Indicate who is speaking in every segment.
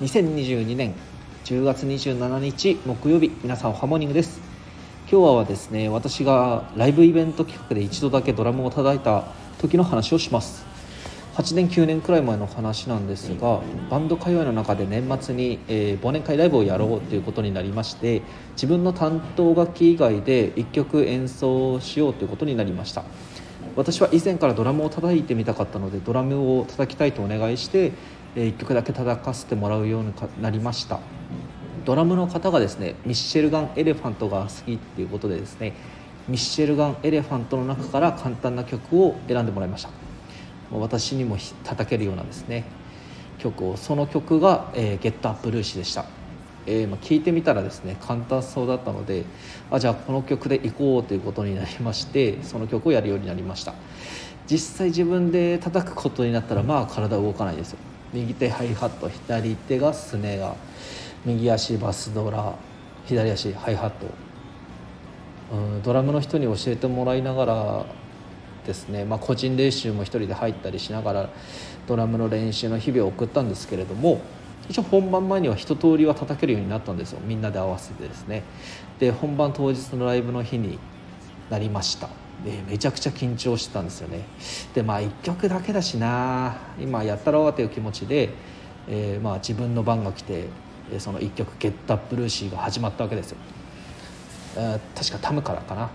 Speaker 1: 2022年10月27日木曜日皆さんハモニングです。今日はですね私がライブイベント企画で一度だけドラムを叩いた時の話をします。8年9年くらい前の話なんですがバンド通いの中で年末に、えー、忘年会ライブをやろうということになりまして自分の担当楽器以外で1曲演奏しようということになりました。私は以前からドラムを叩いてみたかったのでドラムを叩きたいとお願いしてえ1曲だけ叩かせてもらうようになりました。ドラムの方がですねミッシェルガン・エレファントが好きっていうことでですねミッシェルガン・エレファントの中から簡単な曲を選んでもらいました。私にも叩けるようなですね曲をその曲が「えー、ゲットアップルーシ」でした、えーまあ、聞いてみたらですね簡単そうだったのであじゃあこの曲でいこうということになりましてその曲をやるようになりました。実際自分で叩くことになったらまあ体動かないですよ。右手ハイハット左手がスネア右足バスドラ左足ハイハット。うんドラムの人に教えてもらいながらですね、まあ、個人練習も一人で入ったりしながらドラムの練習の日々を送ったんですけれども一応本番前には一通りは叩けるようになったんですよ。みんなで合わせてですね。で本番当日のライブの日になりました。でめちゃくちゃ緊張してたんですよね。でまあ1曲だけだしな。今やったろうという気持ちで、えー、まあ自分の番が来てその1曲「 Get Up Lucy」が始まったわけですよ、えー、確かタムからかな。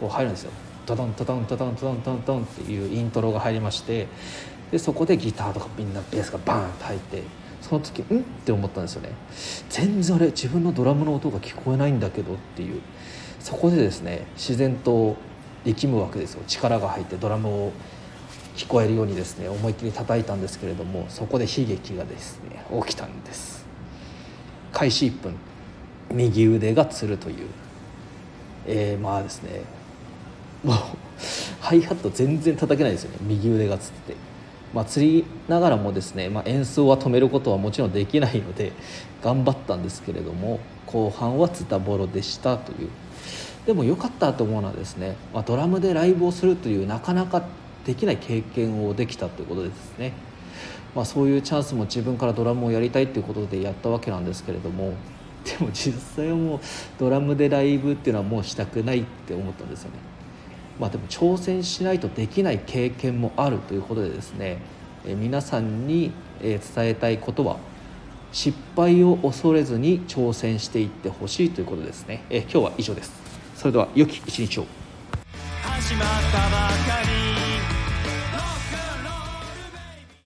Speaker 1: こう入るんですよ。ドドンドドンドドンドドンドンドンっていうイントロが入りましてでそこでギターとかみんなベースがバーンと入ってその時ん？って思ったんですよね。全然あれ自分のドラムの音が聞こえないんだけどっていう。そこでですね自然と力むわけですよ。力が入ってドラムを聞こえるようにですね思いっきり叩いたんですけれどもそこで悲劇がですね起きたんです。開始1分右腕がつるという。えー、まあですねもうハイハット全然叩けないですよね。右腕がつって。て。まあ、釣りながらもですね、まあ、演奏は止めることはもちろんできないので頑張ったんですけれども後半はズタボロでしたというでも良かったと思うのはですね、まあ、ドラムでライブをするというなかなかできない経験をできたということですね、まあ、そういうチャンスも自分からドラムをやりたいということでやったわけなんですけれどもでも実際はもうドラムでライブっていうのはもうしたくないって思ったんですよねまあでも挑戦しないとできない経験もあるということでですねえ皆さんに伝えたいことは失敗を恐れずに挑戦していってほしいということですね。え今日は以上です。それでは良き一日を。始まったばかり。